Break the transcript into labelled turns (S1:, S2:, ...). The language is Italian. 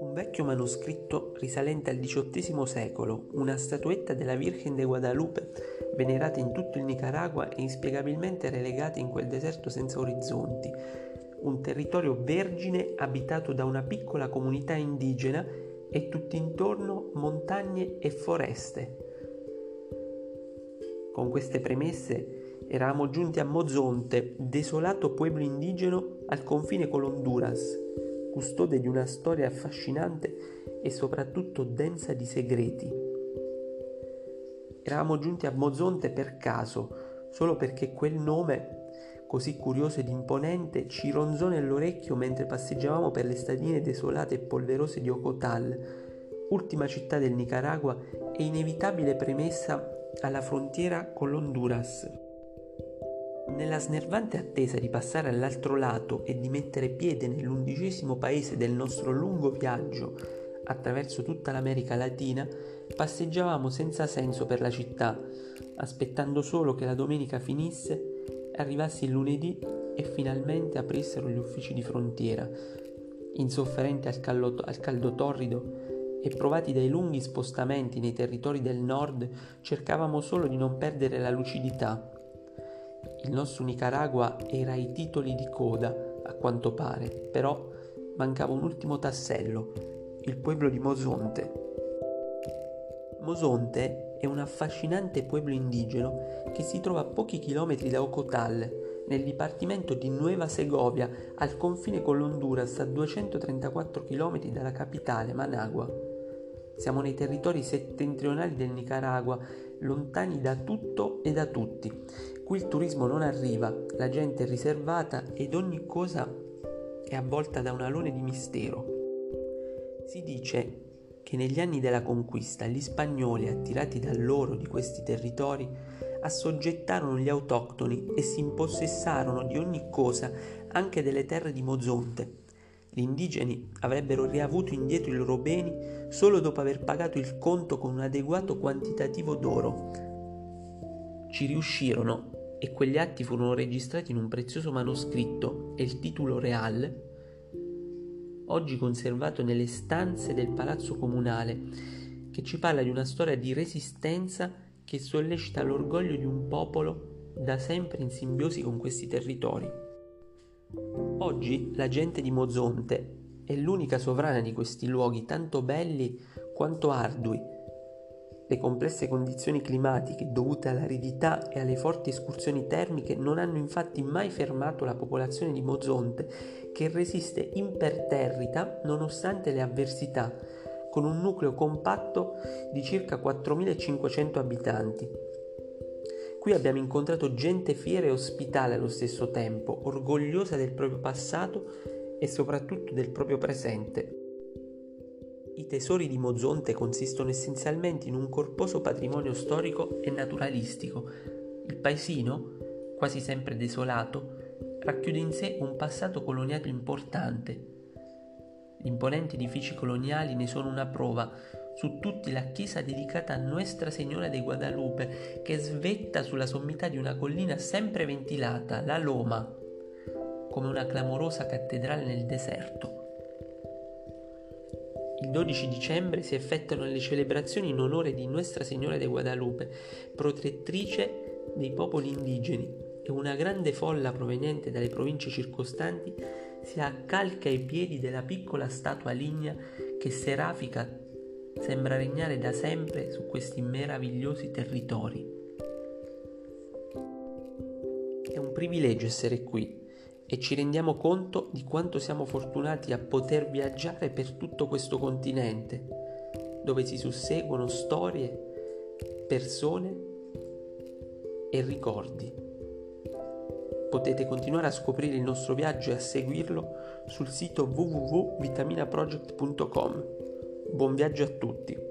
S1: Un vecchio manoscritto risalente al XVIII secolo, una statuetta della Virgen de Guadalupe, venerata in tutto il Nicaragua e inspiegabilmente relegata in quel deserto senza orizzonti, un territorio vergine abitato da una piccola comunità indigena e tutt'intorno montagne e foreste. Con queste premesse eravamo giunti a Mozonte, desolato pueblo indigeno al confine con l'Honduras, custode di una storia affascinante e soprattutto densa di segreti. Eravamo giunti a Mozonte per caso, solo perché quel nome così curioso ed imponente, ci ronzò nell'orecchio mentre passeggiavamo per le stadine desolate e polverose di Ocotal, ultima città del Nicaragua e inevitabile premessa alla frontiera con l'Honduras. Nella snervante attesa di passare all'altro lato e di mettere piede nell'undicesimo paese del nostro lungo viaggio attraverso tutta l'America Latina, passeggiavamo senza senso per la città, aspettando solo che la domenica finisse arrivassi il lunedì e finalmente aprissero gli uffici di frontiera, insofferenti al, callo, al caldo torrido e provati dai lunghi spostamenti nei territori del nord, cercavamo solo di non perdere la lucidità. Il nostro Nicaragua era ai titoli di coda, a quanto pare, però mancava un ultimo tassello, il pueblo di Mozonte. Mozonte è un affascinante pueblo indigeno che si trova a pochi chilometri da Ocotal, nel dipartimento di Nueva Segovia, al confine con l'Honduras, a 234 km dalla capitale, Managua. Siamo nei territori settentrionali del Nicaragua, lontani da tutto e da tutti. Qui il turismo non arriva, la gente è riservata ed ogni cosa è avvolta da un alone di mistero. Si dice che negli anni della conquista gli spagnoli, attirati dall'oro di questi territori, assoggettarono gli autoctoni e si impossessarono di ogni cosa, anche delle terre di Mozonte. Gli indigeni avrebbero riavuto indietro i loro beni solo dopo aver pagato il conto con un adeguato quantitativo d'oro. Ci riuscirono e quegli atti furono registrati in un prezioso manoscritto e il titolo reale oggi conservato nelle stanze del palazzo comunale, che ci parla di una storia di resistenza che sollecita l'orgoglio di un popolo da sempre in simbiosi con questi territori. Oggi la gente di Mozonte è l'unica sovrana di questi luoghi tanto belli quanto ardui. Le complesse condizioni climatiche dovute all'aridità e alle forti escursioni termiche non hanno infatti mai fermato la popolazione di Mozonte che resiste imperterrita nonostante le avversità, con un nucleo compatto di circa 4500 abitanti. Qui abbiamo incontrato gente fiera e ospitale allo stesso tempo, orgogliosa del proprio passato e soprattutto del proprio presente. I tesori di Mozonte consistono essenzialmente in un corposo patrimonio storico e naturalistico. Il paesino, quasi sempre desolato, racchiude in sé un passato coloniale importante. Gli imponenti edifici coloniali ne sono una prova, su tutti la chiesa dedicata a Nuestra Signora de Guadalupe, che svetta sulla sommità di una collina sempre ventilata, la Loma, come una clamorosa cattedrale nel deserto. Il 12 dicembre si effettuano le celebrazioni in onore di Nuestra Signora de Guadalupe, protettrice dei popoli indigeni, e una grande folla proveniente dalle province circostanti si accalca ai piedi della piccola statua lignea che serafica sembra regnare da sempre su questi meravigliosi territori. È un privilegio essere qui e ci rendiamo conto di quanto siamo fortunati a poter viaggiare per tutto questo continente, dove si susseguono storie, persone e ricordi. Potete continuare a scoprire il nostro viaggio e a seguirlo sul sito www.vitaminaproject.com. Buon viaggio a tutti!